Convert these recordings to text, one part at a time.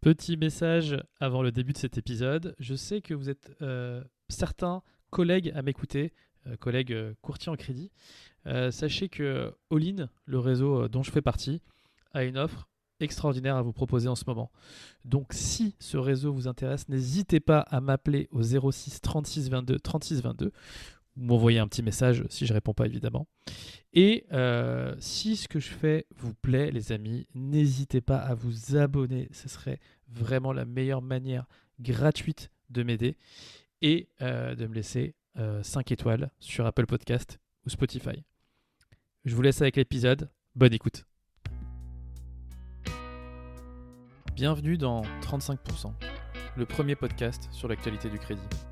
Petit message avant le début de cet épisode. Je sais que vous êtes euh, certains collègues à m'écouter, euh, collègues euh, courtiers en crédit. sachez que All-in, le réseau dont je fais partie, a une offre extraordinaire à vous proposer en ce moment. Donc si ce réseau vous intéresse, n'hésitez pas à m'appeler au 06 36 22 36 22 ou m'envoyer un petit message si je réponds pas évidemment. Et euh, si ce que je fais vous plaît, les amis, n'hésitez pas à vous abonner. Ce serait vraiment la meilleure manière gratuite de m'aider et euh, de me laisser 5 euh, étoiles sur Apple Podcast ou Spotify. Je vous laisse avec l'épisode. Bonne écoute. Bienvenue dans 35%, le premier podcast sur l'actualité du crédit.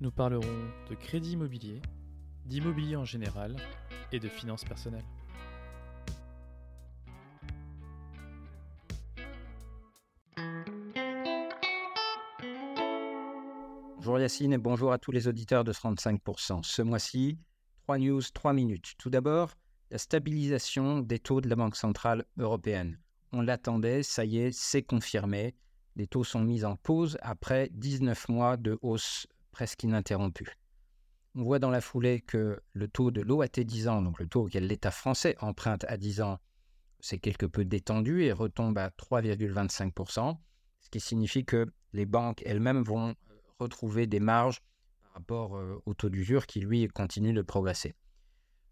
Nous parlerons de crédit immobilier, d'immobilier en général et de finances personnelles. Bonjour Yacine et bonjour à tous les auditeurs de 35%. Ce mois-ci, 3 news, 3 minutes. Tout d'abord, la stabilisation des taux de la Banque Centrale Européenne. On l'attendait, ça y est, c'est confirmé. Les taux sont mis en pause après 19 mois de hausse presque ininterrompu. On voit dans la foulée que le taux de l'OAT 10 ans, donc le taux auquel l'État français emprunte à 10 ans, s'est quelque peu détendu et retombe à 3,25%, ce qui signifie que les banques elles-mêmes vont euh, retrouver des marges par rapport euh, au taux d'usure qui, lui, continue de progresser.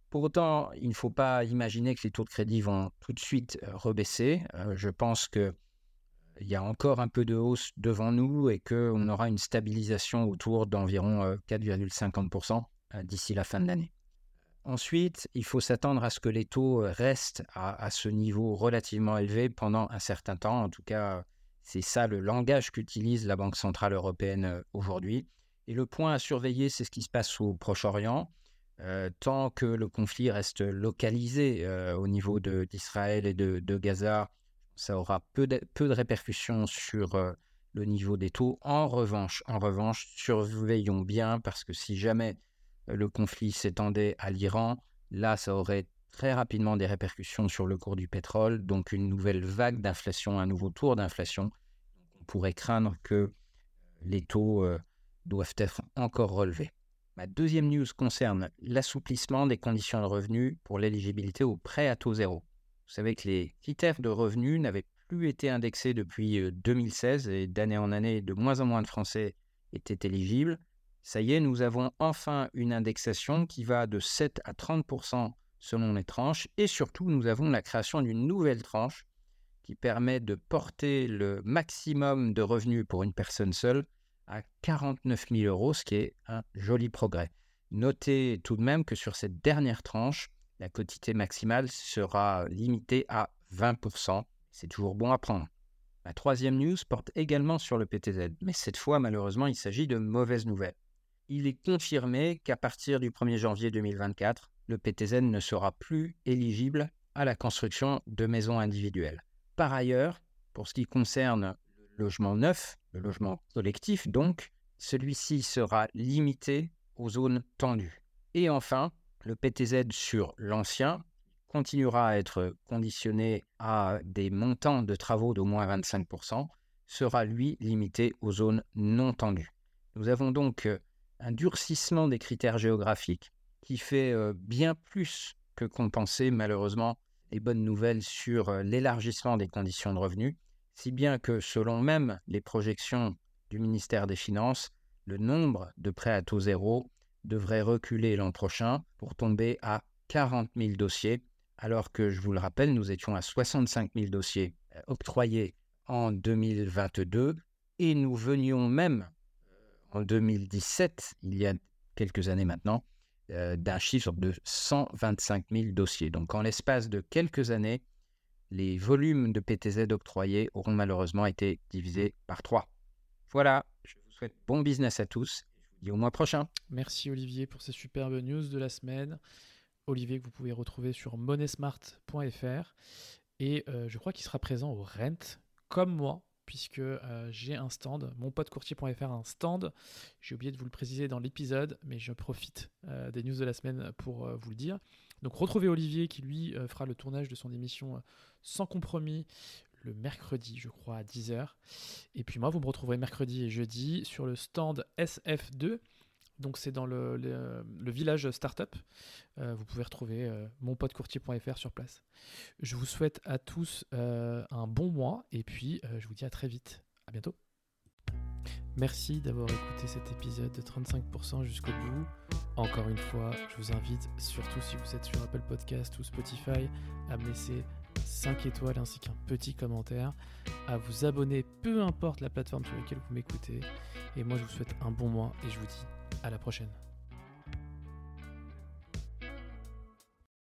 Pour autant, il ne faut pas imaginer que les taux de crédit vont tout de suite euh, rebaisser. Je pense que il y a encore un peu de hausse devant nous et qu'on aura une stabilisation autour d'environ 4,50% euh, euh, d'ici la fin de l'année. Ensuite, il faut s'attendre à ce que les taux euh, restent à, ce niveau relativement élevé pendant un certain temps. En tout cas, c'est ça le langage qu'utilise la Banque Centrale Européenne aujourd'hui. Et le point à surveiller, c'est ce qui se passe au Proche-Orient. tant que le conflit reste localisé au niveau d'Israël et de, de Gaza, ça aura peu de, répercussions sur euh, le niveau des taux. En revanche, surveillons bien parce que si jamais euh, le conflit s'étendait à l'Iran, là, ça aurait très rapidement des répercussions sur le cours du pétrole, donc une nouvelle vague d'inflation, un nouveau tour d'inflation. On pourrait craindre que les taux euh, doivent être encore relevés. Ma deuxième news concerne l'assouplissement des conditions de revenus pour l'éligibilité au prêt à taux zéro. Vous savez que les critères de revenus n'avaient plus été indexés depuis 2016 et d'année en année, de moins en moins de Français étaient éligibles. Ça y est, nous avons enfin une indexation qui va de 7 à 30% selon les tranches et surtout, nous avons la création d'une nouvelle tranche qui permet de porter le maximum de revenus pour une personne seule à 49 000 euros, ce qui est un joli progrès. Notez tout de même que sur cette dernière tranche, la quotité maximale sera limitée à 20%. C'est toujours bon à prendre. La troisième news porte également sur le PTZ, mais cette fois, malheureusement, il s'agit de mauvaises nouvelles. Il est confirmé qu'à partir du 1er janvier 2024, le PTZ ne sera plus éligible à la construction de maisons individuelles. Par ailleurs, pour ce qui concerne le logement neuf, le logement collectif donc, celui-ci sera limité aux zones tendues. Et enfin, le PTZ sur l'ancien continuera à être conditionné à des montants de travaux d'au moins 25%, sera lui limité aux zones non tendues. Nous avons donc euh, un durcissement des critères géographiques qui fait euh, bien plus que compenser malheureusement les bonnes nouvelles sur euh, l'élargissement des conditions de revenus, si bien que selon même les projections du ministère des Finances, le nombre de prêts à taux zéro devrait reculer l'an prochain pour tomber à 40 000 dossiers, alors que, je vous le rappelle, nous étions à 65 000 dossiers euh, octroyés en 2022 et nous venions même euh, en 2017, il y a quelques années maintenant, euh, d'un chiffre de 125 000 dossiers. Donc en l'espace de quelques années, les volumes de PTZ octroyés auront malheureusement été divisés par 3. Voilà, je vous souhaite bon business à tous et au mois prochain. Merci Olivier pour ces superbes news de la semaine. Olivier que vous pouvez retrouver sur moneysmart.fr et euh, je crois qu'il sera présent au Rent comme moi puisque euh, j'ai un stand, mon pote courtier.fr a un stand. J'ai oublié de vous le préciser dans l'épisode, mais je profite euh, des news de la semaine pour vous le dire. Donc retrouvez Olivier qui lui fera le tournage de son émission sans compromis le mercredi, je crois, à 10h. Et puis moi, vous me retrouverez mercredi et jeudi sur le stand SF2. Donc c'est dans le, village startup. Euh, vous pouvez retrouver euh, monpotecourtier.fr sur place. Je vous souhaite à tous euh, un bon mois et puis je vous dis à très vite. À bientôt. Merci d'avoir écouté cet épisode de 35% jusqu'au bout. Encore une fois, je vous invite, surtout si vous êtes sur Apple Podcast ou Spotify, à me laisser 5 étoiles ainsi qu'un petit commentaire, à vous abonner peu importe la plateforme sur laquelle vous m'écoutez. Et moi je vous souhaite un bon mois et je vous dis à la prochaine.